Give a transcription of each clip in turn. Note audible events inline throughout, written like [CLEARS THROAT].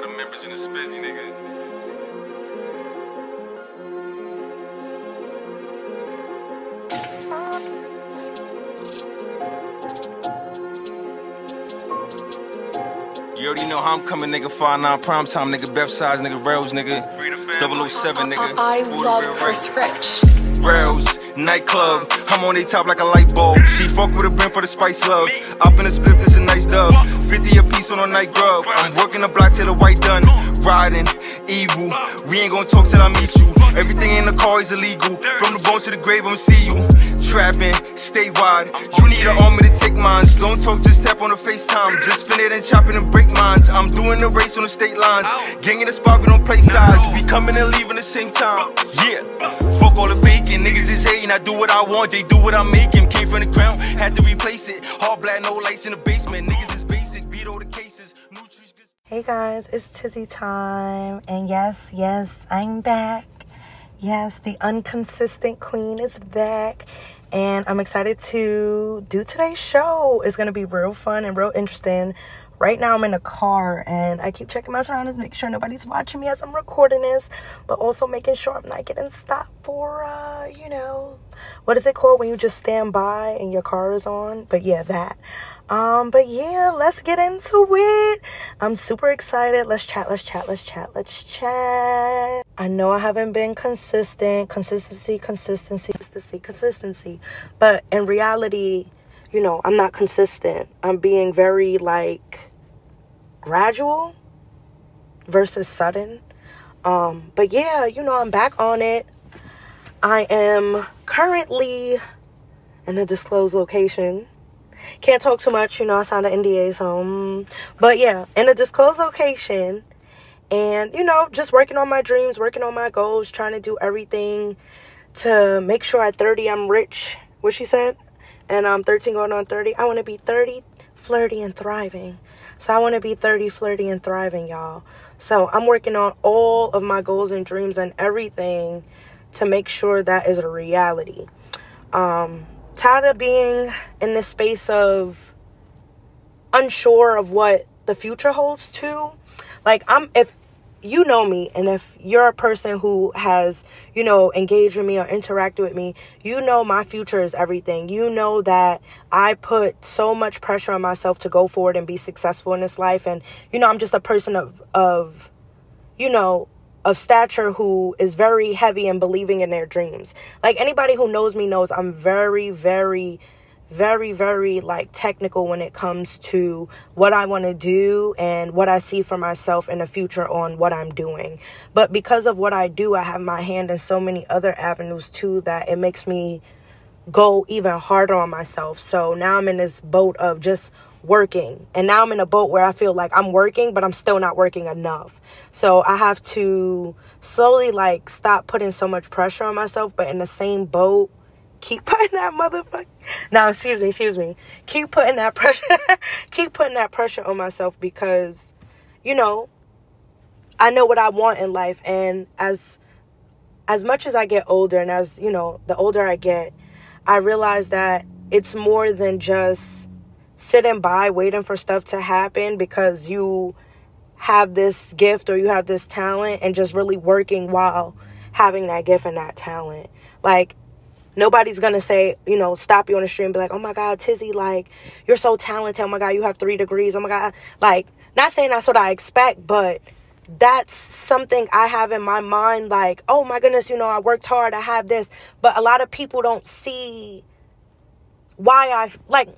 lot of members in the spizzy, nigga. You already know how I'm coming, nigga. 5-9 prime time, nigga. Beth size, nigga. Rails, nigga. 007, nigga. I love Chris right. Rich. Rails, nightclub. I'm on they top like a light bulb. She fuck with a brim for the spice love. Up in the split, this dub. 50 a piece on a night grub. I'm working the block till the white done. Riding, evil. We ain't gonna talk till I meet you. Everything in the car is illegal. From the bone to the grave, I'ma see you. Trapping, stay wide. You need an army to take mines. Don't talk, just tap on the FaceTime. Just spin it and chop it and break mines. I'm doing the race on the state lines. Gang in the spot, we don't play sides. We coming and leaving the same time. Yeah. Fuck all the faking. Niggas is hating. I do what I want. They do what I make him. Came from the ground, had to replace it. Hard black, no lights in the basement. Niggas is basic. Beat all the cases. Hey guys, it's Tizzy time. And yes, yes, I'm back. Yes, the inconsistent queen is back. And I'm excited to do today's show. It's going to be real fun and real interesting. Right now, I'm in a car and I keep checking my surroundings, making sure nobody's watching me as I'm recording this, but also making sure I'm not getting stopped for, uh, you know, what is it called when you just stand by and your car is on? But yeah, that. Um, but yeah, let's get into it. I'm super excited. Let's chat, let's chat, let's chat, let's chat. I know I haven't been consistent, consistency, consistency, consistency, consistency. But in reality, you know, I'm not consistent. I'm being very like gradual versus sudden. Um, but yeah, you know, I'm back on it. I am currently in a disclosed location. Can't talk too much, you know, I signed an NDA, so. mm. But yeah, in a disclosed location. And, you know, just working on my dreams, working on my goals, trying to do everything to make sure at 30 I'm rich, what she said. And I'm 13 going on 30. I want to be 30, flirty, and thriving. So I want to be 30, flirty, and thriving, y'all. So I'm working on all of my goals and dreams and everything to make sure that is a reality. Um, tired of being in this space of unsure of what the future holds too. Like I'm if you know me and if you're a person who has, you know, engaged with me or interacted with me, you know my future is everything. You know that I put so much pressure on myself to go forward and be successful in this life and you know I'm just a person of of you know of stature who is very heavy and believing in their dreams. Like anybody who knows me knows I'm very very very very like technical when it comes to what I want to do and what I see for myself in the future on what I'm doing. But because of what I do, I have my hand in so many other avenues too that it makes me go even harder on myself. So now I'm in this boat of just working. And now I'm in a boat where I feel like I'm working, but I'm still not working enough. So I have to slowly like stop putting so much pressure on myself, but in the same boat, keep putting that motherfucker. No, excuse me, excuse me. Keep putting that pressure [LAUGHS] keep putting that pressure on myself because you know, I know what I want in life and as as much as I get older and as, you know, the older I get, I realize that it's more than just sitting by waiting for stuff to happen because you have this gift or you have this talent and just really working while having that gift and that talent. Like nobody's gonna say, you know, stop you on the street and be like, oh my God, Tizzy, like, you're so talented. Oh my God, you have three degrees. Oh my God. Like, not saying that's what I expect, but that's something I have in my mind. Like, oh my goodness, you know, I worked hard. I have this. But a lot of people don't see why I, like,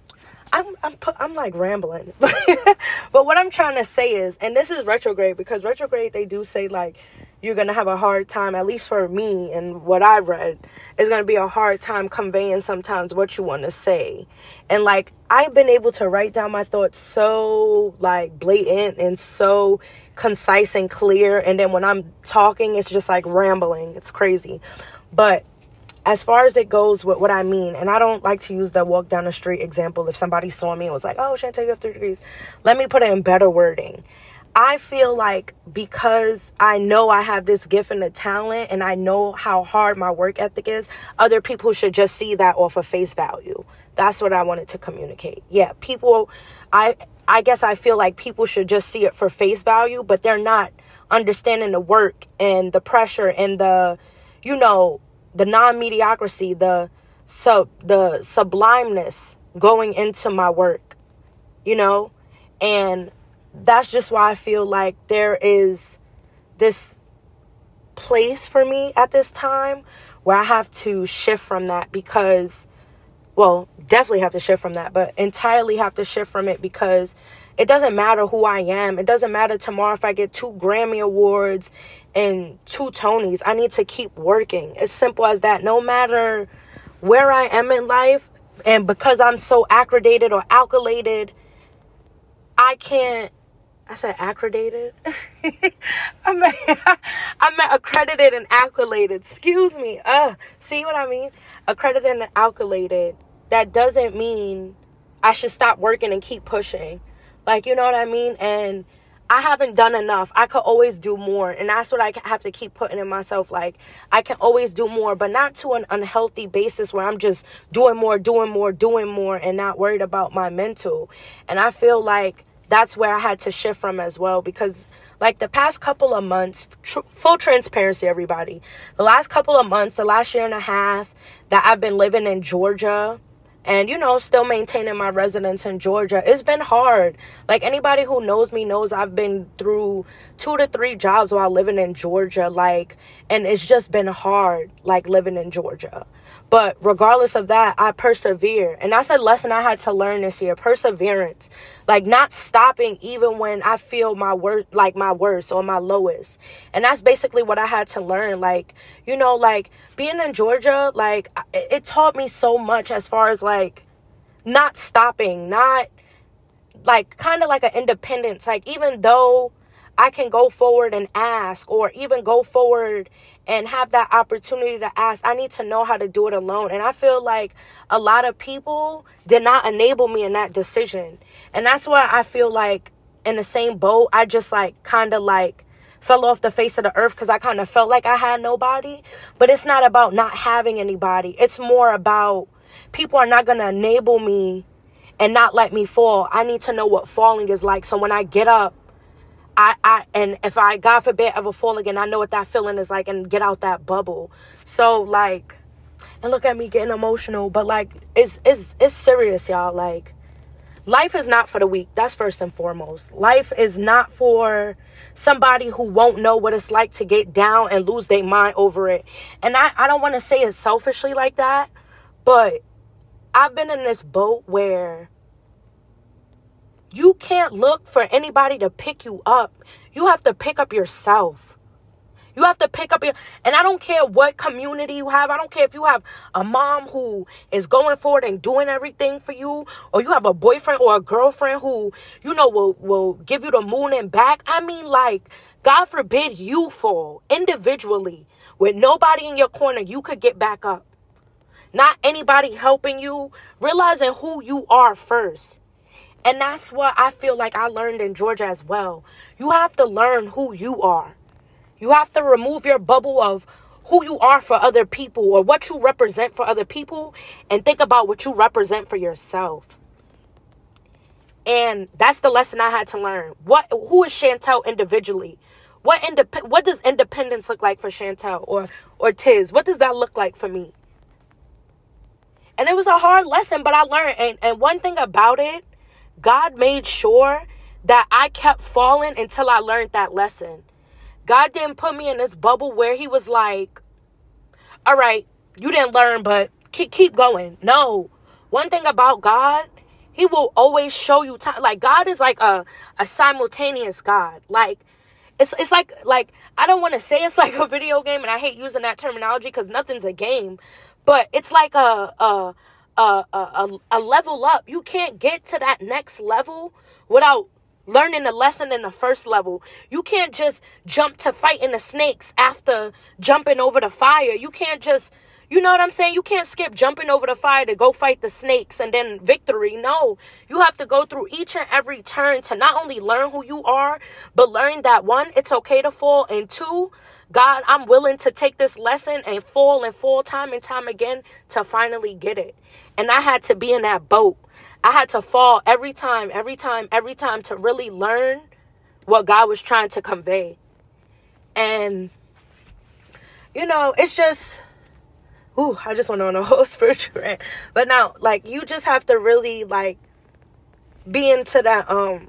I'm, I'm, I'm like rambling. [LAUGHS] but what I'm trying to say is, and this is retrograde because retrograde, they do say like, you're going to have a hard time, at least for me and what I've read, it's going to be a hard time conveying sometimes what you want to say. And like, I've been able to write down my thoughts so like blatant and so concise and clear. And then when I'm talking, it's just like rambling. It's crazy. But as far as it goes with what I mean, and I don't like to use the walk down the street example. If somebody saw me and was like, oh, Shantae, you have three degrees, let me put it in better wording. I feel like because I know I have this gift and the talent and I know how hard my work ethic is, other people should just see that off of face value. That's what I wanted to communicate. Yeah, people I I guess I feel like people should just see it for face value, but they're not understanding the work and the pressure and the, you know, the non mediocrity, the sub the sublimeness going into my work, you know? And that's just why I feel like there is this place for me at this time where I have to shift from that because well, definitely have to shift from that, but entirely have to shift from it because it doesn't matter who I am. It doesn't matter tomorrow if I get two Grammy Awards and two Tonys. I need to keep working. As simple as that. No matter where I am in life, and because I'm so accredited or alculated, I can't. I said accredited. [LAUGHS] I meant [LAUGHS] I meant accredited and accoladed. Excuse me. Uh, see what I mean? Accredited and accoladed. That doesn't mean I should stop working and keep pushing. Like, you know what I mean? And I haven't done enough. I could always do more. And that's what I have to keep putting in myself. Like, I can always do more, but not to an unhealthy basis where I'm just doing more, doing more, doing more, and not worried about my mental. And I feel like that's where I had to shift from as well because, like, the past couple of months, tr- full transparency, everybody, the last couple of months, the last year and a half that I've been living in Georgia, and you know still maintaining my residence in georgia it's been hard. Like anybody who knows me knows i've been through two to three jobs while living in georgia like and it's just been hard like living in georgia but regardless of that, I persevere. And that's a lesson I had to learn this year. Perseverance. Like not stopping even when I feel my worst like my worst or my lowest. And that's basically what I had to learn. Like, you know, like being in Georgia, like it taught me so much as far as like not stopping, not like kind of like an independence. Like even though I can go forward and ask, or even go forward and have that opportunity to ask. I need to know how to do it alone. And I feel like a lot of people did not enable me in that decision. And that's why I feel like in the same boat, I just like kind of like fell off the face of the earth because I kind of felt like I had nobody. But it's not about not having anybody, it's more about people are not going to enable me and not let me fall. I need to know what falling is like. So when I get up, I, I and if I God forbid ever fall again, I know what that feeling is like and get out that bubble. So like and look at me getting emotional, but like it's it's it's serious, y'all. Like life is not for the weak. That's first and foremost. Life is not for somebody who won't know what it's like to get down and lose their mind over it. And I, I don't want to say it selfishly like that, but I've been in this boat where you can't look for anybody to pick you up. You have to pick up yourself. You have to pick up your, and I don't care what community you have. I don't care if you have a mom who is going forward and doing everything for you, or you have a boyfriend or a girlfriend who, you know, will, will give you the moon and back. I mean, like, God forbid you fall individually with nobody in your corner, you could get back up. Not anybody helping you, realizing who you are first. And that's what I feel like I learned in Georgia as well. You have to learn who you are. You have to remove your bubble of who you are for other people or what you represent for other people and think about what you represent for yourself. And that's the lesson I had to learn. What who is Chantel individually? What indep- what does independence look like for Chantel or or Tiz? What does that look like for me? And it was a hard lesson, but I learned and, and one thing about it God made sure that I kept falling until I learned that lesson. God didn't put me in this bubble where He was like, all right, you didn't learn, but keep, keep going. No. One thing about God, He will always show you time. Like, God is like a, a simultaneous God. Like, it's, it's like like I don't want to say it's [LAUGHS] like a video game, and I hate using that terminology because nothing's a game, but it's like a, a a, a, a level up. You can't get to that next level without learning the lesson in the first level. You can't just jump to fighting the snakes after jumping over the fire. You can't just, you know what I'm saying? You can't skip jumping over the fire to go fight the snakes and then victory. No, you have to go through each and every turn to not only learn who you are, but learn that one, it's okay to fall, and two, God, I'm willing to take this lesson and fall and fall time and time again to finally get it. And I had to be in that boat. I had to fall every time, every time, every time to really learn what God was trying to convey. And you know, it's just ooh, I just went on a [LAUGHS] whole spiritual rant. But now, like, you just have to really like be into that um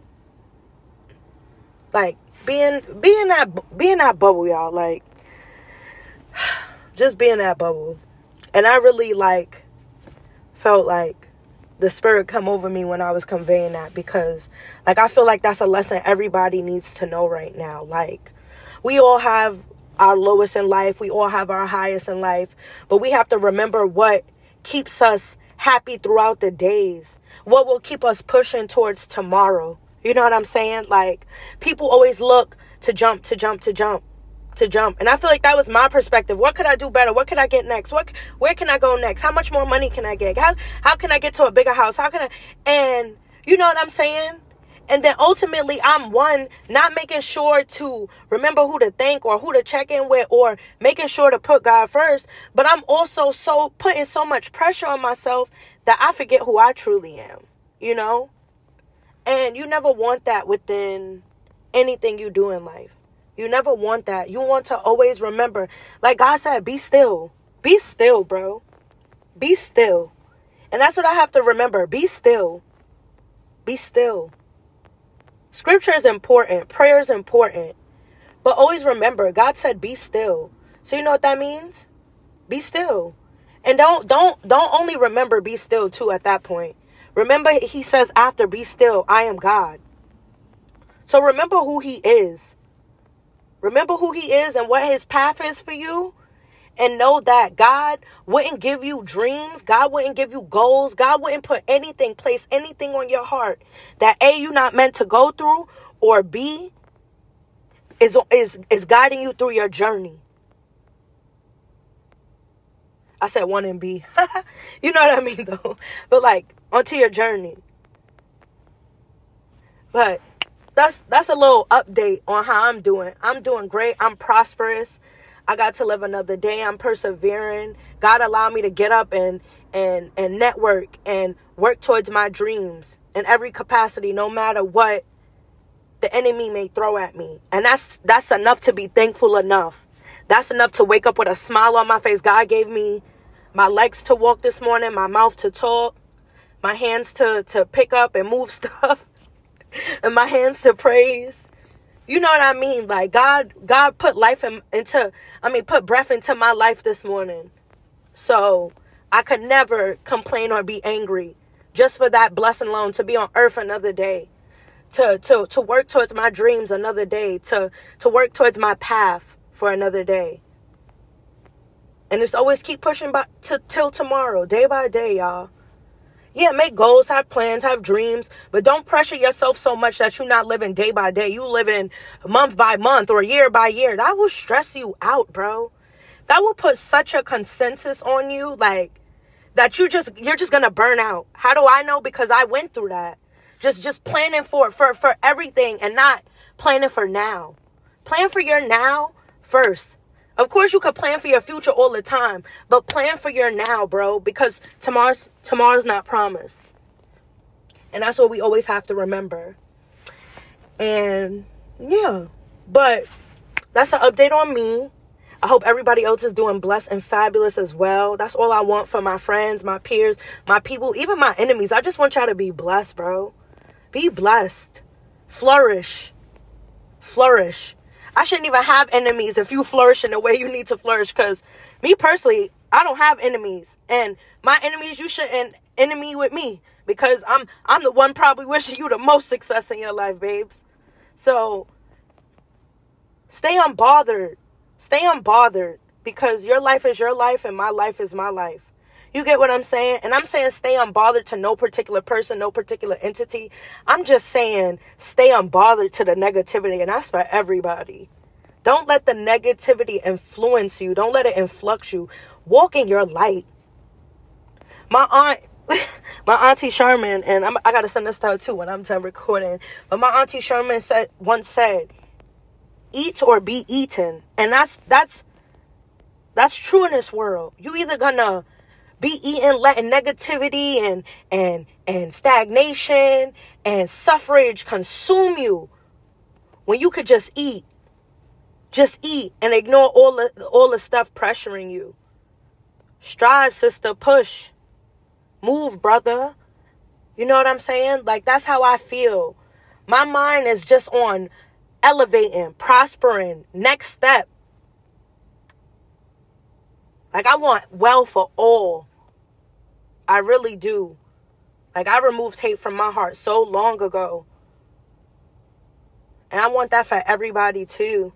like being being that being that bubble, y'all. Like just being that bubble. And I really like felt like the spirit come over me when I was conveying that because like I feel like that's a lesson everybody needs to know right now. Like we all have our lowest in life, we all have our highest in life, but we have to remember what keeps us happy throughout the days. What will keep us pushing towards tomorrow. You know what I'm saying? Like people always look to jump to jump to jump to jump. And I feel like that was my perspective. What could I do better? What could I get next? What where can I go next? How much more money can I get? How how can I get to a bigger house? How can I and you know what I'm saying? And then ultimately I'm one not making sure to remember who to thank or who to check in with or making sure to put God first, but I'm also so putting so much pressure on myself that I forget who I truly am, you know? And you never want that within anything you do in life. You never want that. You want to always remember, like God said, be still. Be still, bro. Be still. And that's what I have to remember. Be still. Be still. Scripture is important. Prayer is important. But always remember, God said, be still. So you know what that means? Be still. And don't don't don't only remember be still too at that point. Remember he says after be still, I am God. So remember who he is. Remember who he is and what his path is for you. And know that God wouldn't give you dreams. God wouldn't give you goals. God wouldn't put anything, place anything on your heart that A, you're not meant to go through, or B, is, is, is guiding you through your journey. I said one and B. [LAUGHS] you know what I mean, though. But like, onto your journey. But that's that's a little update on how I'm doing. I'm doing great. I'm prosperous. I got to live another day. I'm persevering. God allowed me to get up and and and network and work towards my dreams in every capacity, no matter what the enemy may throw at me. And that's that's enough to be thankful enough. That's enough to wake up with a smile on my face. God gave me my legs to walk this morning, my mouth to talk, my hands to to pick up and move [LAUGHS] stuff and my hands to praise. You know what I mean? Like God, God put life in, into, I mean, put breath into my life this morning. So I could never complain or be angry just for that blessing alone to be on earth another day. To, to, to work towards my dreams another day, to, to work towards my path for another day. And it's always keep pushing by till tomorrow, day by day, y'all. Yeah, make goals, have plans, have dreams, but don't pressure yourself so much that you're not living day by day. You living month by month or year by year. That will stress you out, bro. That will put such a consensus on you, like that you just you're just gonna burn out. How do I know? Because I went through that. Just just planning for for for everything and not planning for now. Plan for your now first. Of course, you could plan for your future all the time, but plan for your now, bro, because tomorrow's tomorrow's not promised. And that's what we always have to remember. And yeah, but that's an update on me. I hope everybody else is doing blessed and fabulous as well. That's all I want for my friends, my peers, my people, even my enemies. I just want y'all to be blessed, bro. Be blessed. Flourish. Flourish. I shouldn't even have enemies if you flourish in the way you need to flourish. Because me personally, I don't have enemies, and my enemies, you shouldn't enemy with me because I'm I'm the one probably wishing you the most success in your life, babes. So stay unbothered. Stay unbothered because your life is your life and my life is my life. You get what I'm saying? And I'm saying stay unbothered to no particular person, no particular entity. I'm just saying stay unbothered to the negativity, and that's for everybody. Don't let the negativity influence you. Don't let it influx you. Walk in your light. My aunt, [LAUGHS] my auntie Sherman, and I'm, i got to send this to her too when I'm done recording. But my auntie Sherman said once said, "Eat or be eaten," and that's that's that's true in this world. You either gonna be eating letting negativity and and and stagnation and suffrage consume you. When you could just eat just eat and ignore all the all the stuff pressuring you. Strive sister push. Move brother. You know what i'm saying? Like that's how i feel. My mind is just on elevating prospering next step. Like I want well for all. I really do. Like I removed hate from my heart so long ago. And I want that for everybody too.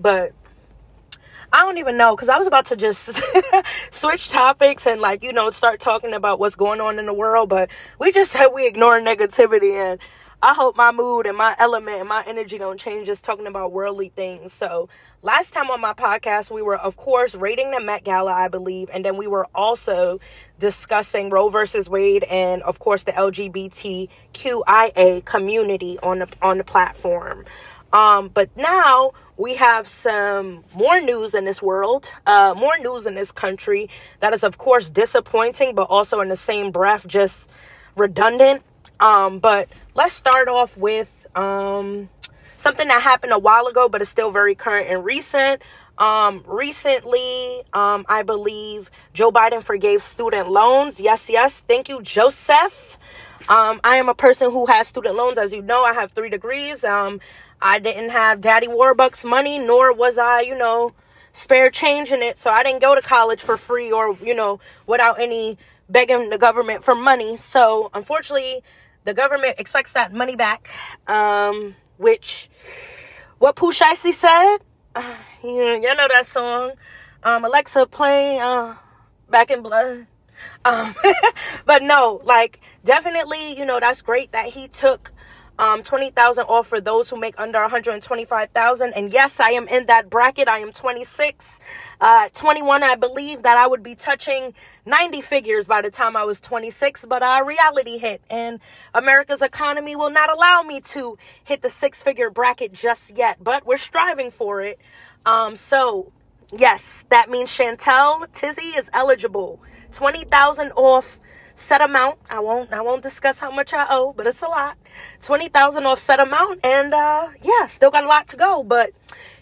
But I don't even know because I was about to just [LAUGHS] switch topics and like, you know, start talking about what's going on in the world. But we just said we ignore negativity and I hope my mood and my element and my energy don't change just talking about worldly things. So, last time on my podcast, we were, of course, rating the Met Gala, I believe, and then we were also discussing Roe versus Wade and, of course, the LGBTQIA community on the on the platform. Um, but now we have some more news in this world, uh, more news in this country that is, of course, disappointing, but also in the same breath, just redundant. Um, but let's start off with um, something that happened a while ago, but it's still very current and recent. Um, recently, um, I believe Joe Biden forgave student loans. Yes, yes. Thank you, Joseph. Um, I am a person who has student loans. As you know, I have three degrees. Um, I didn't have Daddy Warbucks money, nor was I, you know, spare change in it. So I didn't go to college for free or, you know, without any begging the government for money. So unfortunately, the government expects that money back, um, which what Pooh Shiesty said. Uh, you, you know that song. Um, Alexa, playing uh, Back in Blood. Um, [LAUGHS] but no, like definitely, you know, that's great that he took um 20,000 off for those who make under 125,000 and yes I am in that bracket. I am 26 uh 21 I believe that I would be touching 90 figures by the time I was 26 but uh reality hit and America's economy will not allow me to hit the six figure bracket just yet but we're striving for it. Um so yes that means Chantel Tizzy is eligible. 20,000 off set amount. I won't I won't discuss how much I owe, but it's a lot. 20,000 off set amount and uh yeah, still got a lot to go, but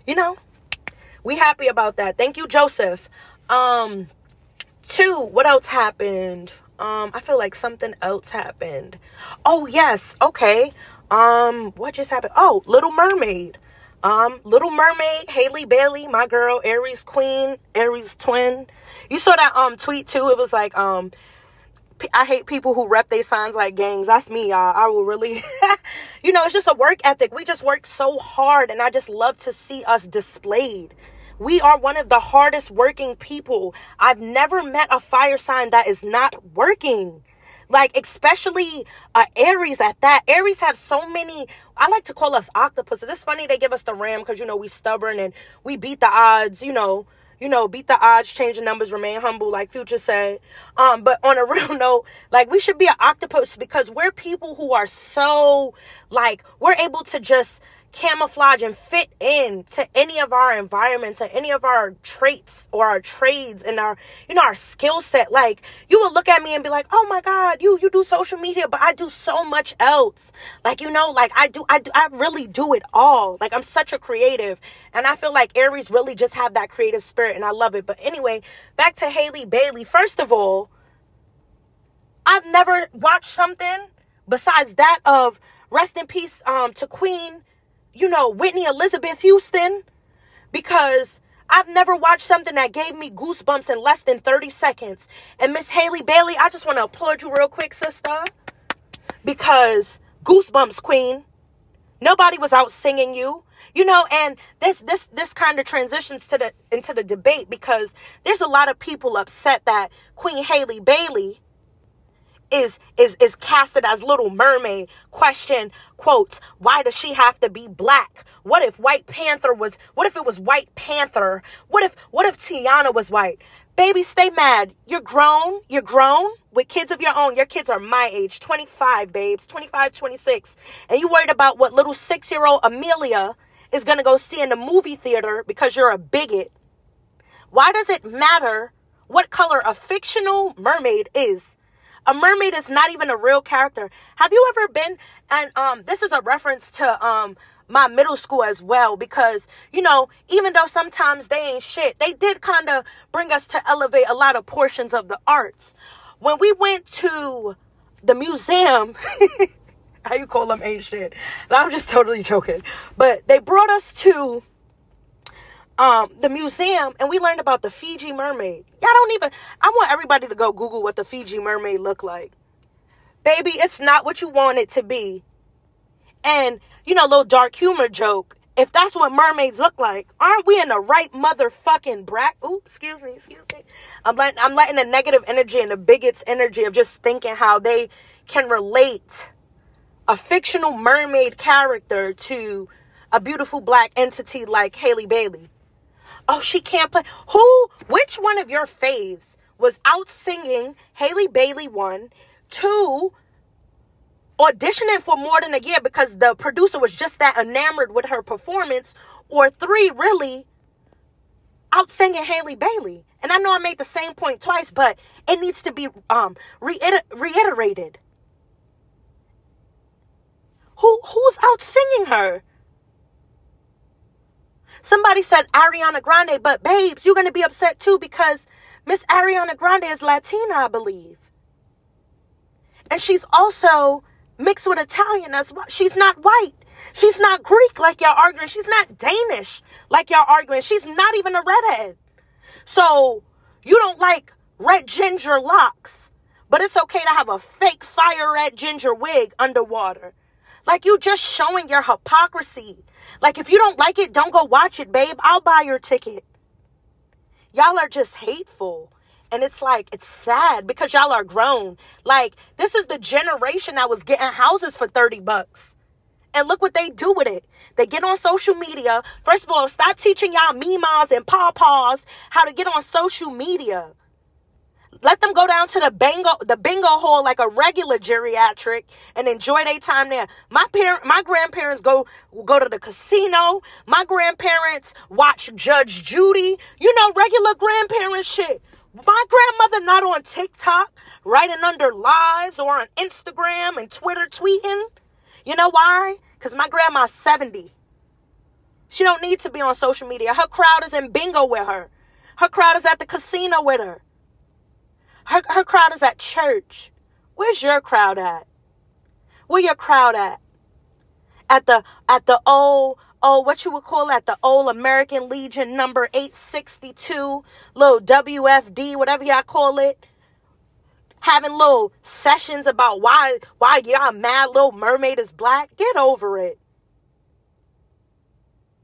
you know, we happy about that. Thank you, Joseph. Um two, what else happened? Um I feel like something else happened. Oh, yes. Okay. Um what just happened? Oh, Little Mermaid. Um, Little Mermaid, Halle Bailey, my girl, Aries Queen, Aries twin. You saw that um tweet too. It was like um I hate people who rep their signs like gangs. That's me, y'all. I will really, [LAUGHS] you know, it's just a work ethic. We just work so hard, and I just love to see us displayed. We are one of the hardest working people. I've never met a fire sign that is not working. Like, especially uh, Aries at that. Aries have so many, I like to call us octopuses. It's funny they give us the ram because, you know, we stubborn and we beat the odds, you know you know, beat the odds, change the numbers, remain humble, like Future said. Um, but on a [LAUGHS] real note, like we should be an octopus because we're people who are so like we're able to just camouflage and fit in to any of our environments or any of our traits or our trades and our you know our skill set. Like you would look at me and be like oh my god you you do social media but i do so much else. Like you know like i do i do i really do it all. Like i'm such a creative and i feel like aries really just have that creative spirit and i love it. But anyway back to halle bailey. First of all i've never watched something besides that of rest in peace um to queen you know, Whitney Elizabeth Houston because I've never watched something that gave me goosebumps in less than 30 seconds. And Miss Halle Bailey, I just want to applaud you real quick, sister. Because goosebumps, queen. Nobody was out singing you. You know, and this this this kind of transitions to the into the debate because there's a lot of people upset that Queen Halle Bailey is is is casted as little mermaid? Question quotes why does she have to be black? What if white panther was what if it was white panther? What if what if tiana was white? Baby stay mad. You're grown you're grown with kids of your own. Your kids are my age 25 babes 25 26 and you worried about what little six year old amelia is gonna go see in the movie theater because you're a bigot. Why does it matter what color a fictional mermaid is. A mermaid is not even a real character. Have you ever been and um this is a reference to um my middle school as well because you know even though sometimes they ain't shit they did kind of bring us to elevate a lot of portions of the arts. When we went to the museum [LAUGHS] how you call them ain't shit? I'm just totally joking. But they brought us to um the museum and we learned about the fiji mermaid y'all don't even i want everybody to go google what the fiji mermaid look like baby it's not what you want it to be and, you know, little dark humor joke. If that's what mermaids look like, aren't we in the right motherfucking brat? Ooh, excuse me, excuse me. I'm letting I'm letting the negative energy and the bigots energy of just thinking how they can relate a fictional mermaid character to a beautiful black entity like Halle Bailey. Oh, she can't play. Who? Which one of your faves was out singing Halle Bailey? One, two auditioning for more than a year because the producer was just that enamored with her performance, or three, really out singing Halle Bailey. And I know I made the same point twice, but it needs to be um, reiter- reiterated. Who who's out singing her? Somebody said Ariana Grande, but babes, you're gonna be upset too because Miss Ariana Grande is Latina, I believe. And she's also mixed with Italian as well. She's not white. She's not Greek like y'all arguing. She's not Danish like y'all arguing. She's not even a redhead. So you don't like red ginger locks, but it's okay to have a fake fire red ginger wig underwater. Like you just showing your hypocrisy. Like if you don't like it, don't go watch it, babe. I'll buy your ticket. Y'all are just hateful. And it's like, it's sad because y'all are grown. Like, this is the generation that was getting houses for 30 bucks. And look what they do with it. They get on social media. First of all, stop teaching y'all memas and pawpaws how to get on social media. Let them go down to the bingo the bingo hall like a regular geriatric and enjoy their time there. My parent my grandparents go go to the casino. My grandparents watch Judge Judy. You know, regular grandparents shit. My grandmother not on TikTok writing under lives or on Instagram and Twitter tweeting. You know why? Because my grandma's 70. She don't need to be on social media. Her crowd is in bingo with her. Her crowd is at the casino with her. Her, her crowd is at church. Where's your crowd at? Where your crowd at? At the at the old oh, what you would call that, the old American Legion number 862, little WFD, whatever y'all call it. Having little sessions about why why y'all mad little mermaid is black. Get over it.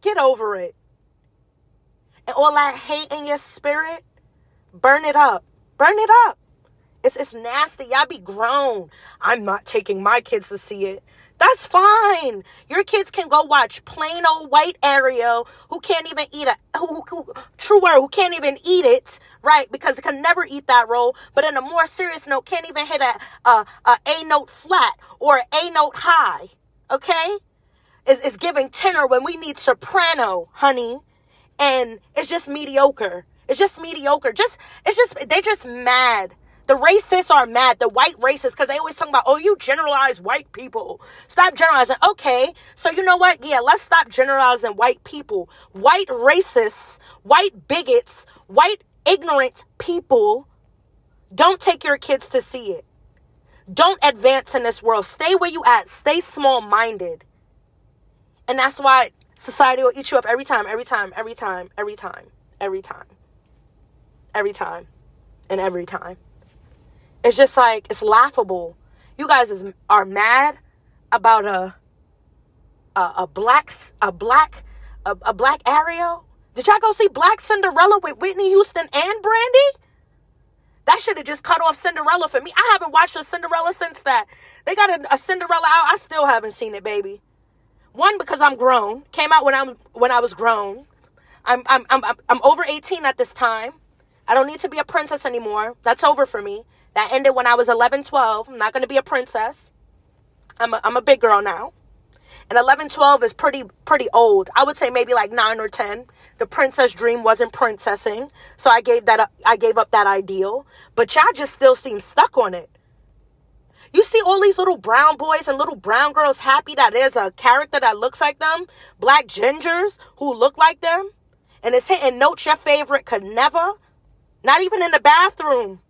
Get over it. And all that hate in your spirit, burn it up. Burn it up. It's it's nasty. Y'all be grown. I'm not taking my kids to see it. That's fine. Your kids can go watch plain old white Ariel who can't even eat a who, who true word who can't even eat it right because it can never eat that role. But in a more serious note, can't even hit a a, a, a note flat or a note high. Okay, is is giving tenor when we need soprano, honey, and it's just mediocre. It's just mediocre. Just it's just they're just mad the racists are mad, the white racists, because they always talk about, oh, you generalize white people. Stop generalizing. Okay, so you know what? Yeah, let's stop generalizing white people. White racists, white bigots, white ignorant people don't take your kids to see it. Don't advance in this world. Stay where you at. Stay small minded. And that's why society will eat you up every time, every time, every time, every time, every time, every time, and every time. It's just like it's laughable. You guys is, are mad about a a, a black a black a, a black Ariel. Did y'all go see Black Cinderella with Whitney Houston and Brandy? That should have just cut off Cinderella for me. I haven't watched a Cinderella since that. They got a, a Cinderella out. I still haven't seen it, baby. One because I'm grown. Came out when I'm when I was grown. I'm I'm I'm I'm over 18 at this time. I don't need to be a princess anymore. That's over for me. That ended when I was 11, 12. I'm not going to be a princess. I'm a, I'm a big girl now. And 11, 12 is pretty pretty old. I would say maybe like 9 or 10. The princess dream wasn't princessing. So I gave that up, I gave up that ideal, but y'all just still seem stuck on it. You see all these little brown boys and little brown girls happy that there's a character that looks like them, black gingers who look like them, and it's hitting notes your favorite could never, not even in the bathroom.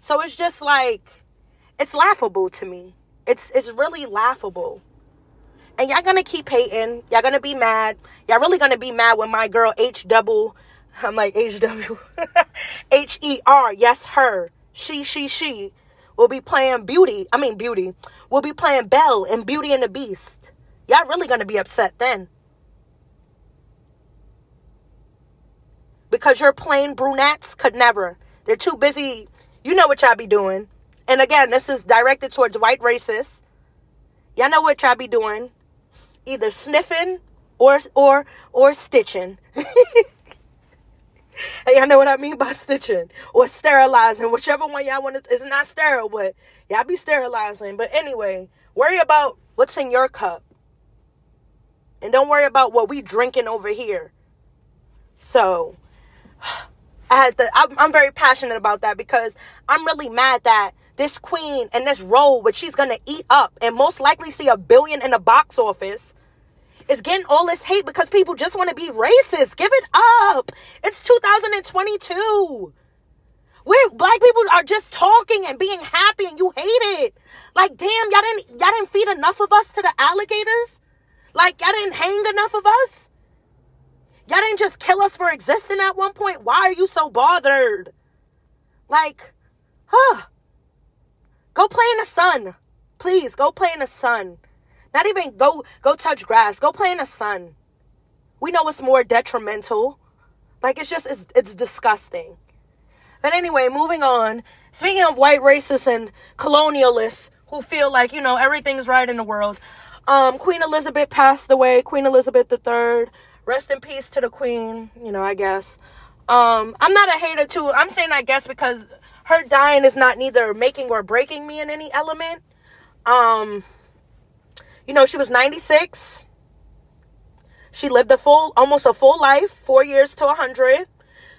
So it's just like, it's laughable to me. It's it's really laughable. And y'all gonna keep hating. Y'all gonna be mad. Y'all really gonna be mad when my girl H double, I'm like H W, [LAUGHS] H E R, yes her she, she, she will be playing Beauty. I mean, Beauty will be playing Belle and Beauty and the Beast. Y'all really gonna be upset then. Because your plain brunettes could never. They're too busy. You know what y'all be doing. And again, this is directed towards white racists. Y'all know what y'all be doing. Either sniffing or or or stitching. [LAUGHS] And y'all know what I mean by stitching or sterilizing, whichever one y'all want to, it's not sterile, but y'all be sterilizing. But anyway, worry about what's in your cup. And don't worry about what we drinking over here. So, I had to, I'm, I'm very passionate about that because I'm really mad that this queen and this role, which she's gonna eat up and most likely see a billion in the box office, is getting all this hate because people just want to be racist. Give it up. It's 2022. Where black people are just talking and being happy and you hate it. Like, damn, y'all didn't y'all didn't feed enough of us to the alligators? Like y'all didn't hang enough of us? Y'all didn't just kill us for existing at one point? Why are you so bothered? Like, huh. Go play in the sun. Please go play in the sun. Not even go go touch grass. Go play in the sun. We know it's more detrimental. Like it's just it's it's disgusting. But anyway, moving on. Speaking of white racists and colonialists who feel like, you know, everything's right in the world. Um, Queen Elizabeth passed away, Queen Elizabeth III. Rest in peace to the Queen, you know, I guess. Um, I'm not a hater too. I'm saying I guess because her dying is not neither making or breaking me in any element. Um, you know, she was 96. She lived a full, almost a full life, four years to 100.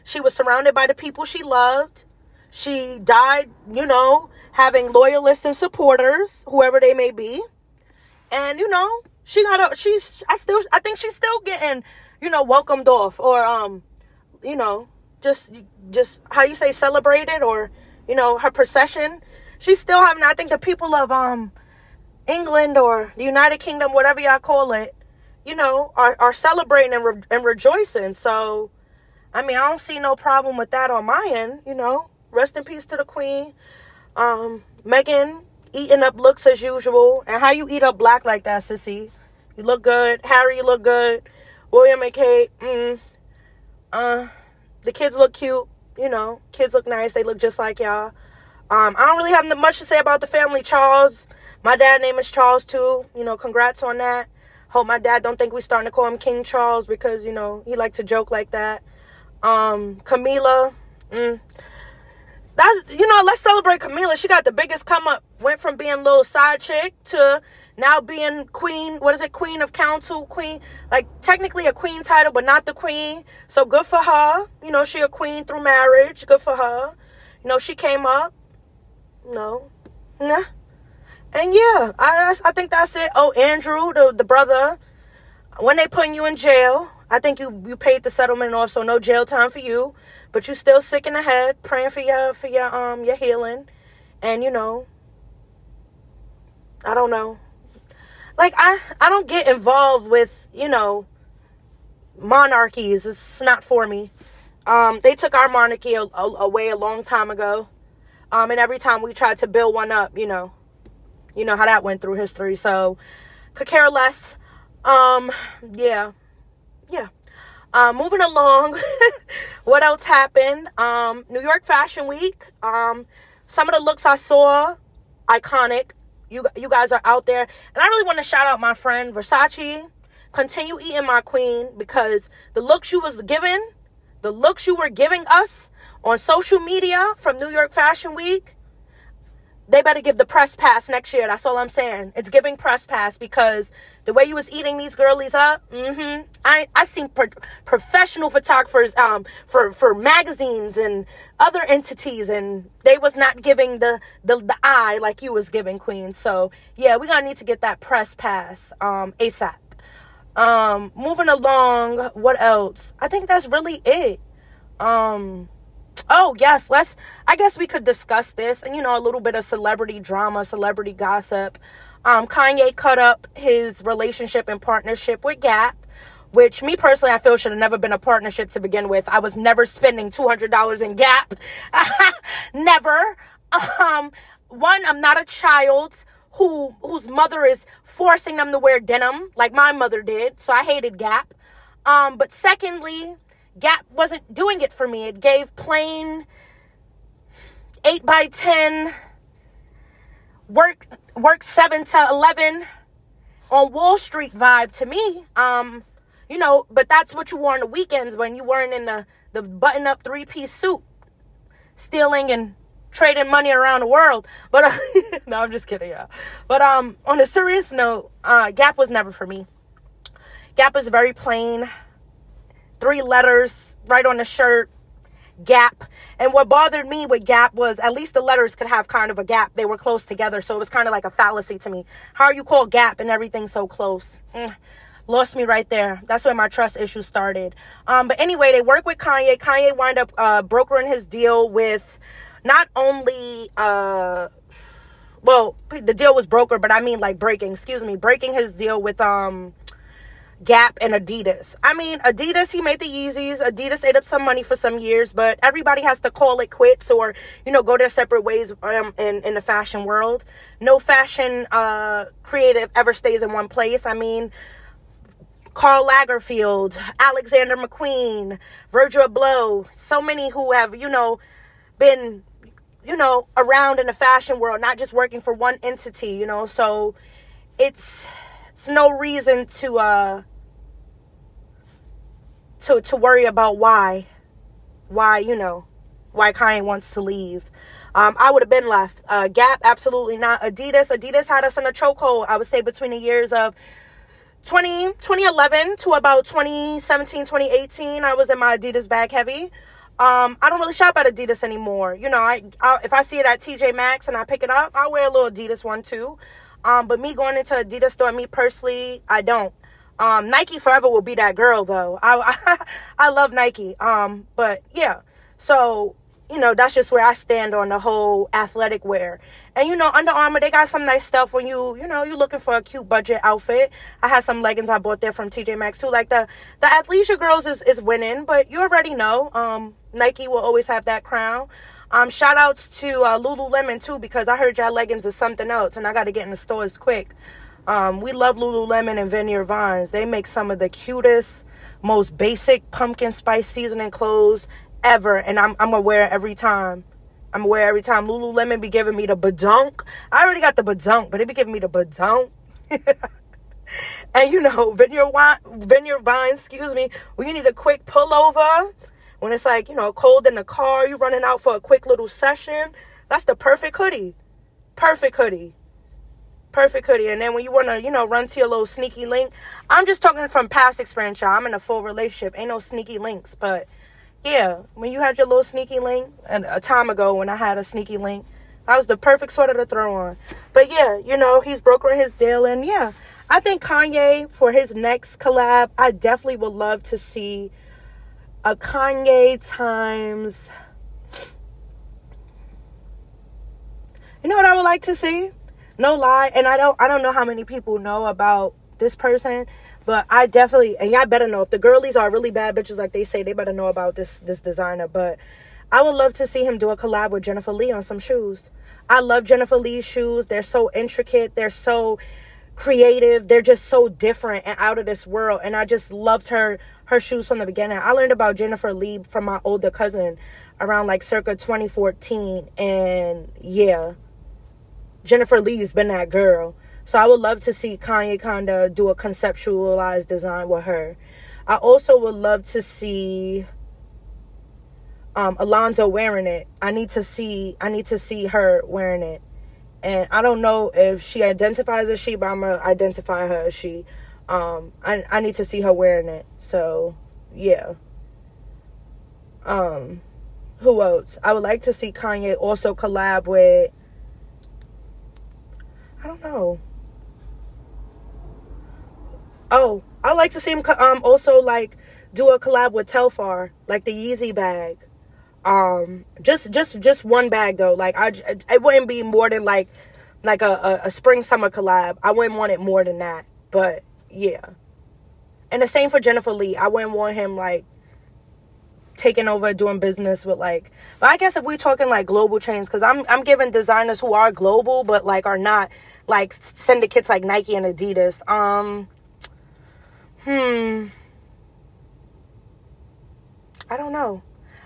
She was surrounded by the people she loved. She died, you know, having loyalists and supporters, whoever they may be. And, you know, she got a, she's, I still, I think she's still getting, you know, welcomed off or, um, you know, just, just how you say celebrated or, you know, her procession. She's still having, I think the people of, um, England or the United Kingdom, whatever y'all call it, you know, are, are celebrating and, re- and rejoicing. So, I mean, I don't see no problem with that on my end, you know. Rest in peace to the Queen. Um, Meghan eating up looks as usual. And how you eat up black like that, sissy? You look good. Harry, you look good. William and Kate, mm, uh, the kids look cute. You know, kids look nice. They look just like y'all. Um, I don't really have much to say about the family. Charles, my dad name is Charles too. You know, congrats on that. Hope my dad don't think we starting to call him King Charles because you know he like to joke like that. Um, Camilla, mm, that's you know let's celebrate Camilla. She got the biggest come up. Went from being a little side chick to now being queen. What is it? Queen of council, queen. Like technically a queen title, but not the queen. So good for her. You know she a queen through marriage. Good for her. You know she came up. No, nah. And yeah, I I think that's it. Oh, Andrew, the the brother, when they putting you in jail, I think you you paid the settlement off, so no jail time for you. But you still sick in the head, praying for your for your um your healing, and you know, I don't know, like I I don't get involved with you know monarchies. It's not for me. Um, they took our monarchy a, a, away a long time ago. Um, and every time we tried to build one up, you know, you know how that went through history. So could care less. Um, yeah. Yeah. Uh, moving along, [LAUGHS] what else happened? Um, New York Fashion Week. Um, some of the looks I saw, iconic. You you guys are out there, and I really want to shout out my friend Versace. Continue eating my queen because the looks you was giving, the looks you were giving us on social media from New York Fashion Week, they better give the press pass next year. That's all I'm saying. It's giving press pass because the way you was eating these girlies up, mm-hmm. I I seen pro- professional photographers um for for magazines and other entities, and they was not giving the the, the eye like you was giving, Queen. So yeah, we gonna need to get that press pass um ASAP. Um, moving along, what else? I think that's really it. Um Oh, yes, let's I guess we could discuss this and you know a little bit of celebrity drama, celebrity gossip. Um Kanye cut up his relationship and partnership with Gap, which me personally I feel should have never been a partnership to begin with. I was never spending $200 in Gap. [LAUGHS] never. Um one, I'm not a child who whose mother is forcing them to wear denim like my mother did, so I hated Gap. Um but secondly, Gap wasn't doing it for me. It gave plain 8 by 10 work work 7 to 11 on Wall Street vibe to me. Um, you know, but that's what you wore on the weekends when you weren't in the the button up three piece suit, stealing and trading money around the world. But uh, [LAUGHS] no, I'm just kidding, yeah. But um, on a serious note, uh, Gap was never for me. Gap is very plain three letters right on the shirt gap. And what bothered me with gap was at least the letters could have kind of a gap. They were close together so it was kind of like a fallacy to me. How are you called gap and everything so close? Mm, lost me right there. That's where my trust issue started. Um, but anyway they work with kanye. Kanye wind up uh, brokering his deal with not only uh, well the deal was brokered, but i mean like breaking excuse me breaking his deal with um Gap and Adidas. I mean, Adidas, he made the Yeezys. Adidas ate up some money for some years, but everybody has to call it quits or, you know, go their separate ways um, in, in the fashion world. No fashion uh, creative ever stays in one place. I mean, Karl Lagerfeld, Alexander McQueen, Virgil Abloh, so many who have, you know, been, you know, around in the fashion world, not just working for one entity, you know, so it's it's no reason to uh to to worry about why why you know why Kanye wants to leave. Um, I would have been left. Uh, Gap, absolutely not. Adidas, Adidas had us in a chokehold. I would say between the years of 20, 2011 to about 2017, 2018. I was in my Adidas bag heavy. Um, I don't really shop at Adidas anymore. You know, I, I if I see it at TJ Maxx and I pick it up, I wear a little Adidas one too. Um, but me going into Adidas store, me personally, I don't. Um, Nike forever will be that girl though. I, [LAUGHS] I, I love Nike. Um, but yeah. So, you know, that's just where I stand on the whole athletic wear. And you know, Under Armour, they got some nice stuff when you, you know, you're looking for a cute budget outfit. I had some leggings I bought there from TJ Maxx too. Like the the athleisure girls is, is winning, but you already know. Um, Nike will always have that crown. Um, shout outs to uh, Lululemon too because I heard y'all leggings is something else and I got to get in the stores quick. Um, we love Lululemon and Vineyard Vines. They make some of the cutest, most basic pumpkin spice seasoning clothes ever, and I'm I'm gonna wear it every time. I'm gonna aware every time Lululemon be giving me the badunk. I already got the badunk, but they be giving me the badunk. [LAUGHS] and you know, Vineyard Wine, Vineyard Vines, excuse me, when you need a quick pullover when it's like, you know, cold in the car, you running out for a quick little session, that's the perfect hoodie. Perfect hoodie. Perfect hoodie. And then when you want to, you know, run to your little sneaky link, I'm just talking from past experience, y'all. I'm in a full relationship. Ain't no sneaky links. But yeah, when you had your little sneaky link, and a time ago when I had a sneaky link, that was the perfect sweater to throw on. But yeah, you know, he's brokering his deal. And yeah, I think Kanye, for his next collab, I definitely would love to see a Kanye times. You know what I would like to see? No lie, and I don't I don't know how many people know about this person, but I definitely and y'all better know if the girlies are really bad bitches like they say, they better know about this this designer. But I would love to see him do a collab with Jennifer Lee on some shoes. I love Jennifer Lee's shoes. They're so intricate. They're so creative. They're just so different and out of this world. And I just loved her her shoes from the beginning. I learned about Jennifer Lee from my older cousin around like circa 2014. And yeah, Jennifer Lee's been that girl. So I would love to see Kanye kinda do a conceptualized design with her. I also would love to see um Alonzo wearing it. I need to see I need to see her wearing it and I don't know if she identifies as she, but I'm gonna identify her as she. Um, I I need to see her wearing it. So yeah. Um, who else? I would like to see Kanye also collab with. I don't know. Oh, I like to see him um also like do a collab with Telfar, like the Yeezy bag. Um, just just just one bag though. Like I, it wouldn't be more than like like a, a, a spring summer collab. I wouldn't want it more than that. But yeah, and the same for Jennifer Lee. I wouldn't want him like taking over doing business with like but I guess if we're talking like global chains because I'm I'm giving designers who are global but like are not like syndicates like Nike and Adidas. Um hmm I don't know.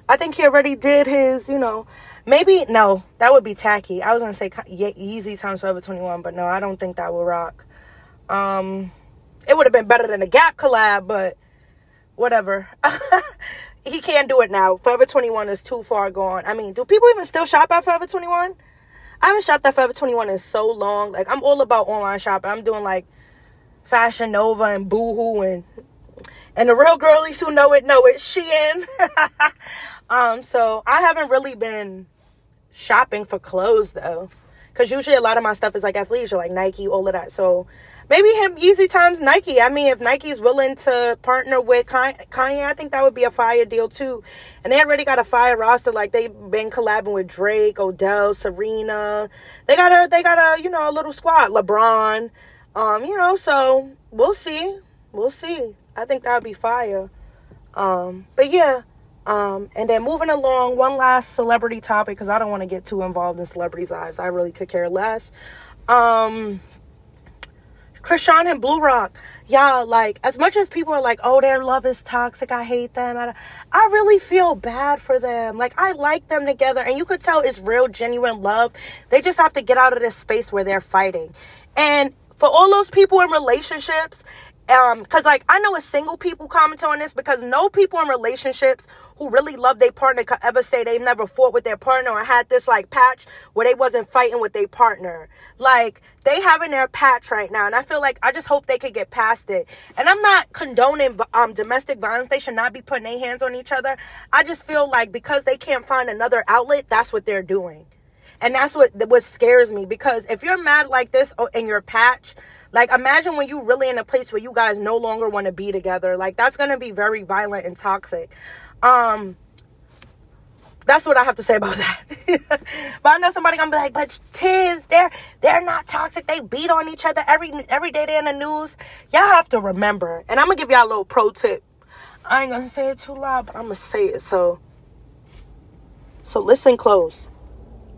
I think he already did his, you know, maybe no, that would be tacky. I was gonna say Yeezy times Forever 21, but no, I don't think that would rock. Um, it would have been better than a Gap collab, but whatever. [LAUGHS] he can't do it now. Forever 21 is too far gone. I mean, do people even still shop at Forever 21? I haven't shopped at Forever 21 in so long. Like, I'm all about online shopping. I'm doing like Fashion Nova and Boohoo and and the real girlies who know it know it. Shein. [LAUGHS] um, so I haven't really been shopping for clothes though, because usually a lot of my stuff is like athleisure, like Nike, all of that. So maybe him Yeezy times Nike. I mean, if Nike's willing to partner with Kanye, I think that would be a fire deal too. And they already got a fire roster. Like they've been collabing with Drake, Odell, Serena. They got a they got a you know a little squad. LeBron. Um, you know, so we'll see. We'll see. I think that would be fire. Um, but yeah. Um, and then moving along, one last celebrity topic because I don't want to get too involved in celebrities' lives. I really could care less. Um, Chrisean and Blue Rock, y'all, like, as much as people are like, oh, their love is toxic, I hate them, I, I really feel bad for them. Like, I like them together, and you could tell it's real, genuine love. They just have to get out of this space where they're fighting. And for all those people in relationships, um because like i know a single people comment on this because no people in relationships who really love their partner could ever say they never fought with their partner or had this like patch where they wasn't fighting with their partner. Like they having their patch right now and i feel like i just hope they could get past it. And i'm not condoning um domestic violence. They should not be putting their hands on each other. I just feel like because they can't find another outlet that's what they're doing. And that's what what scares me because if you're mad like this oh, in your patch like imagine when you really in a place where you guys no longer want to be together. Like that's going to be very violent and toxic. Um that's what I have to say about [LAUGHS] that. but I know somebody gonna be like, but Tiz, they're they're not toxic. They beat on each other every every day they're in the news. Y'all have to remember, and I'm gonna give y'all a little pro tip. I ain't gonna say it too loud, but I'm gonna say it. So so listen close.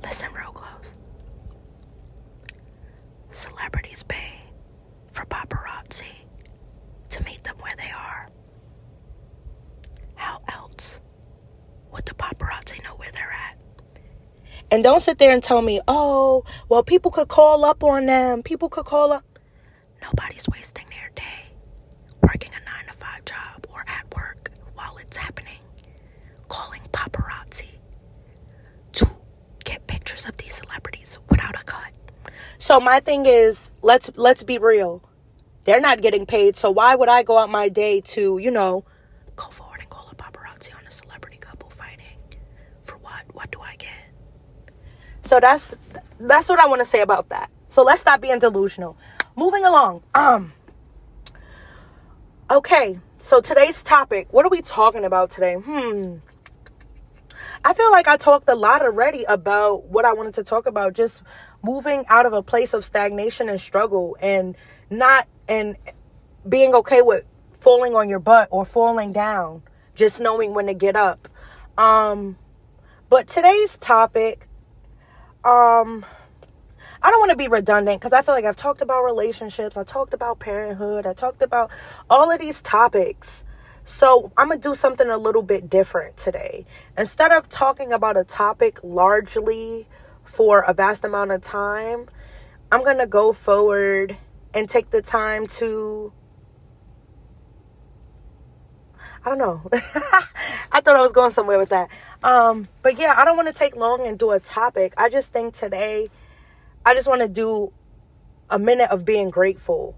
Listen real close. Celebrities pay for paparazzi to meet them where they are. How else would the paparazzi know where they're at? And don't sit there and tell me, oh, well, people could call up on them. People could call up. Nobody's wasting their day working a nine to five job or at work while it's happening, calling paparazzi to get pictures of these celebrities without a cut. So my thing is, let's let's be real. They're not getting paid, so why would I go out my day to, you know, go forward and call a paparazzi on a celebrity couple fighting? For what? What do I get? So that's that's what I want to say about that. So let's stop being delusional. Moving along. Um Okay, so today's topic, what are we talking about today? Hmm. I feel like I talked a lot already about what I wanted to talk about, just moving out of a place of stagnation and struggle and not and being okay with falling on your butt or falling down, just knowing when to get up. Um but today's topic um I don't want to be redundant because I feel like I've talked about relationships, I talked about parenthood, I talked about all of these topics. So, I'm going to do something a little bit different today. Instead of talking about a topic largely for a vast amount of time, I'm going to go forward and take the time to I don't know. [LAUGHS] I thought I was going somewhere with that. Um, but yeah, I don't want to take long and do a topic. I just think today I just want to do a minute of being grateful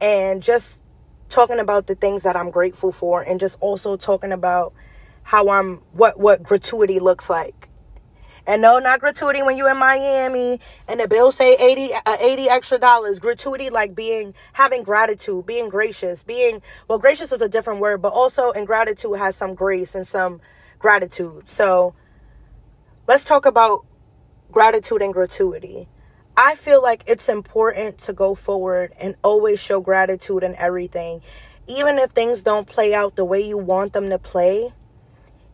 and just talking about the things that I'm grateful for and just also talking about how I'm what what gratuity looks like. And no, not gratuity when you're in Miami and the bill say 80, uh, 80 extra dollars. Gratuity like being, having gratitude, being gracious, being, well, gracious is a different word, but also in gratitude has some grace and some gratitude. So let's talk about gratitude and gratuity. I feel like it's important to go forward and always show gratitude in everything. Even if things don't play out the way you want them to play,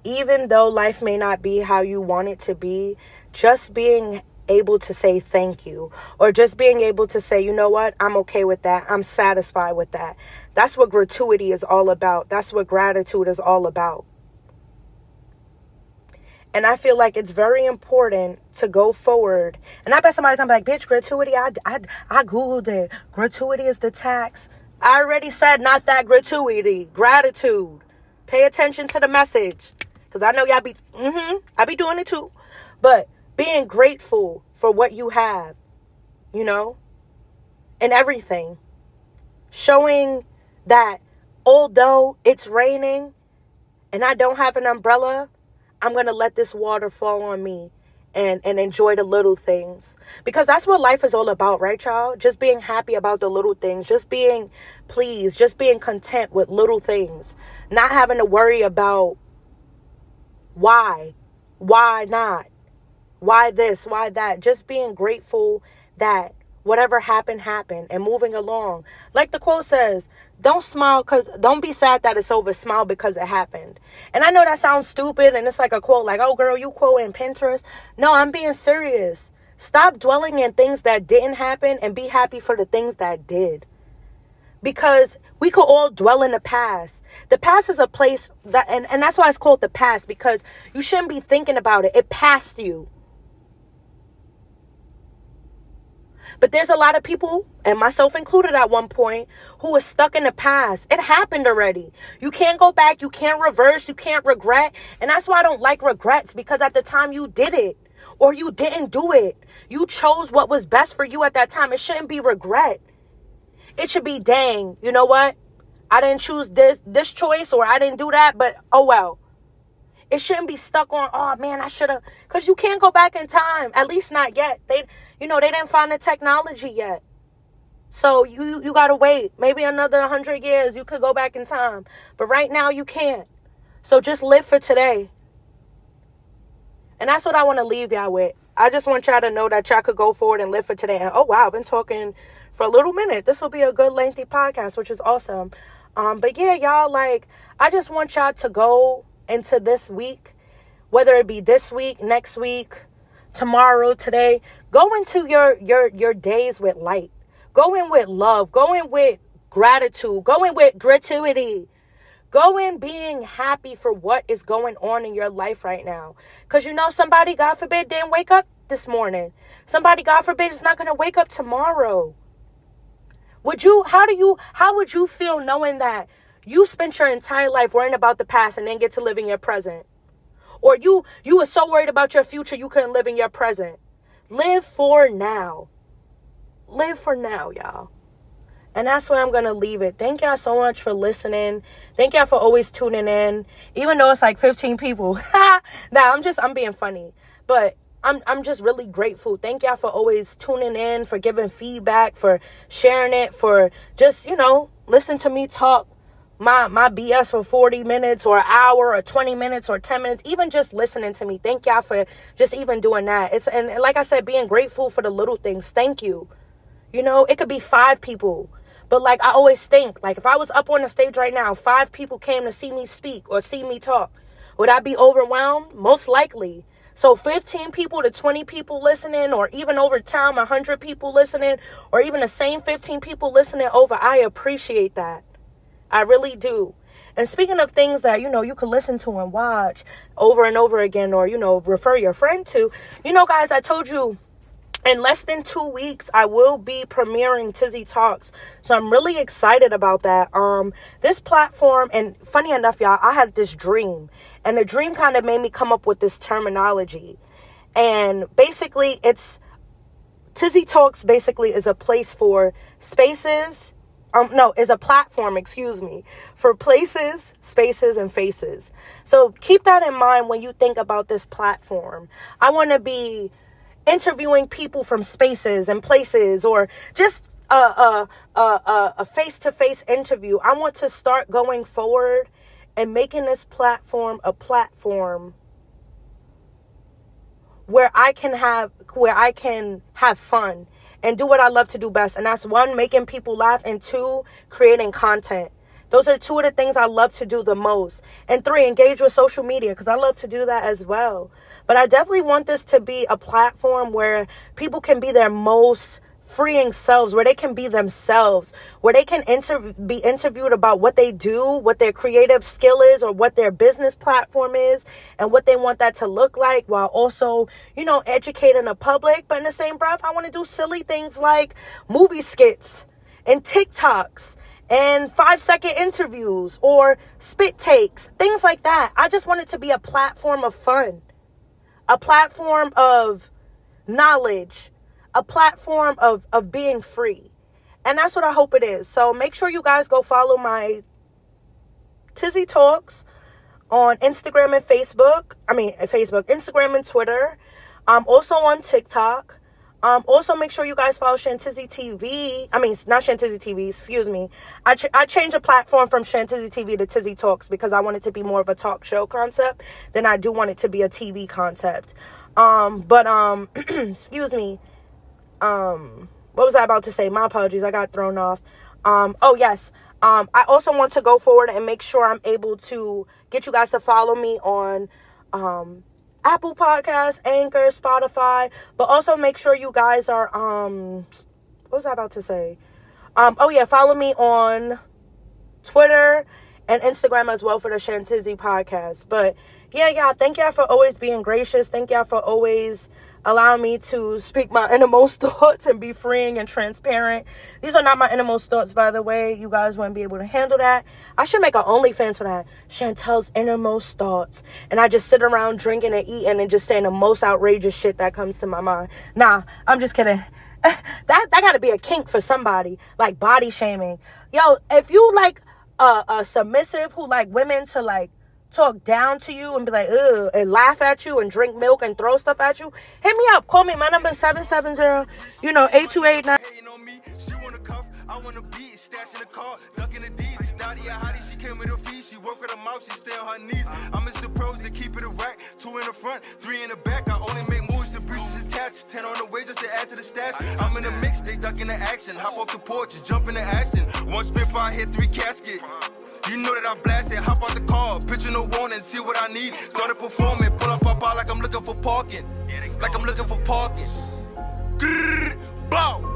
even though life may not be how you want it to be, just being able to say thank you or just being able to say, you know what, I'm okay with that. I'm satisfied with that. That's what gratuity is all about. That's what gratitude is all about. And I feel like it's very important to go forward. And I bet somebody's gonna be like, bitch, gratuity, I, I, I Googled it. Gratuity is the tax. I already said not that gratuity, gratitude. Pay attention to the message. Cause I know y'all be, mm-hmm, I be doing it too. But being grateful for what you have, you know, and everything. Showing that although it's raining and I don't have an umbrella, I'm going to let this water fall on me and and enjoy the little things. Because that's what life is all about right y'all? Just being happy about the little things. Just being pleased. Just being content with little things. Not having to worry about why? Why not? Why this? Why that? Just being grateful that whatever happened happened and moving along. Like the quote says don't smile because don't be sad that it's over. Smile because it happened. And i know that sounds stupid and it's like a quote like oh girl you quote in pinterest? No i'm being serious. Stop dwelling in things that didn't happen and be happy for the things that did because we could all dwell in the past. The past is a place that, and, and that's why it's called the past because you shouldn't be thinking about it. It passed you. But there's a lot of people, and myself included at one point, who was stuck in the past. It happened already. You can't go back. You can't reverse. You can't regret. And that's why I don't like regrets because at the time you did it or you didn't do it. You chose what was best for you at that time. It shouldn't be regret. It should be, dang, you know what? I didn't choose this this choice or I didn't do that, but oh well. It shouldn't be stuck on, oh man, I should have cuz you can't go back in time. At least not yet. They you know, they didn't find the technology yet. So you you got to wait. Maybe another 100 years you could go back in time. But right now you can't. So just live for today. And that's what I want to leave y'all with. I just want y'all to know that y'all could go forward and live for today. And oh wow, I've been talking for a little minute. This will be a good lengthy podcast, which is awesome. Um, but yeah, y'all, like I just want y'all to go into this week, whether it be this week, next week, tomorrow, today. Go into your your your days with light. Go in with love. Go in with gratitude. Go in with gratuity. Go in being happy for what is going on in your life right now. Because you know, somebody, God forbid, didn't wake up this morning. Somebody, God forbid, is not going to wake up tomorrow. Would you, how do you, how would you feel knowing that you spent your entire life worrying about the past and then get to live in your present? Or you you were so worried about your future you couldn't live in your present. Live for now. Live for now, y'all. And that's where I'm going to leave it. Thank y'all so much for listening. Thank y'all for always tuning in. Even though it's like 15 people. [LAUGHS] nah, I'm just, I'm being funny. But I'm, I'm just really grateful. Thank y'all for always tuning in, for giving feedback, for sharing it, for just, you know, listen to me talk my my BS for 40 minutes or an hour or 20 minutes or 10 minutes, even just listening to me. Thank y'all for just even doing that. It's and, and like I said, being grateful for the little things. Thank you. You know, it could be five people. But like I always think, like if I was up on the stage right now, five people came to see me speak or see me talk, would I be overwhelmed? Most likely. So 15 people to 20 people listening, or even over time, 100 people listening, or even the same 15 people listening over, I appreciate that. I really do. And speaking of things that, you know, you can listen to and watch over and over again or, you know, refer your friend to, you know, guys, I told you in less than two weeks i will be premiering tizzy talks so i'm really excited about that um this platform and funny enough y'all i had this dream and the dream kind of made me come up with this terminology and basically it's Tizzy Talks basically is a place for spaces. Um, no, is a platform, excuse me, for places, spaces, and faces. So keep that in mind when you think about this platform. I want to be interviewing people from spaces and places or just a, a, a, a face-to-face interview. I want to start going forward and making this platform a platform where I can have where I can have fun and do what I love to do best. And that's one, making people laugh, and two, creating content. Those are two of the things I love to do the most. And three, engage with social media because I love to do that as well. But I definitely want this to be a platform where people can be their most freeing selves where they can be themselves where they can inter- be interviewed about what they do what their creative skill is or what their business platform is and what they want that to look like while also you know educating the public but in the same breath i want to do silly things like movie skits and tiktoks and five second interviews or spit takes things like that i just want it to be a platform of fun a platform of knowledge a platform of of being free. And that's what I hope it is. So make sure you guys go follow my Tizzy Talks on Instagram and Facebook. I mean, Facebook, Instagram and Twitter. I'm also on TikTok. Um, also make sure you guys follow Chantizzy TV. I mean, not Chantizzy TV, excuse me. I, ch- I changed the platform from Chantizzy TV to Tizzy Talks because I want it to be more of a talk show concept than I do want it to be a TV concept. Um, but, um, [CLEARS THROAT] excuse me um what was I about to say? My apologies. I got thrown off. Um oh yes. Um I also want to go forward and make sure I'm able to get you guys to follow me on um Apple Podcasts, Anchor, Spotify, but also make sure you guys are um what was I about to say? Um oh yeah, follow me on Twitter and Instagram as well for the Chantizzy podcast. But yeah, y'all, thank y'all for always being gracious. Thank y'all for always allow me to speak my innermost [LAUGHS] thoughts and be freeing and transparent. These are not my innermost thoughts, by the way. You guys wouldn't be able to handle that. I should make an OnlyFans for that. Chantel's innermost thoughts. And I just sit around drinking and eating and just saying the most outrageous shit that comes to my mind. Nah, I'm just kidding. [LAUGHS] that that gotta be a kink for somebody. Like body shaming. Yo, if you like a, a submissive who like women to like talk down to you and be like, ugh, and laugh at you and drink milk and throw stuff at you, hit me up. Call me. My number is 770, you know, 8289. I wanna beat, stash in the car, the she came with her feet. She work with her mouth, she stay on her knees. Mr. Pros keep it a. Two in the front, three in the back. I only make moves. Ten on the way just to add to the stash. I'm in the mix, they ducking the action. Hop off the porch jump in the action. One spin hit three casket. You know that I blasted, hop out the car, picture no warning, see what I need. Started performing, pull up, pop out like I'm looking for parking. Like I'm looking for parking. Grrr, bow.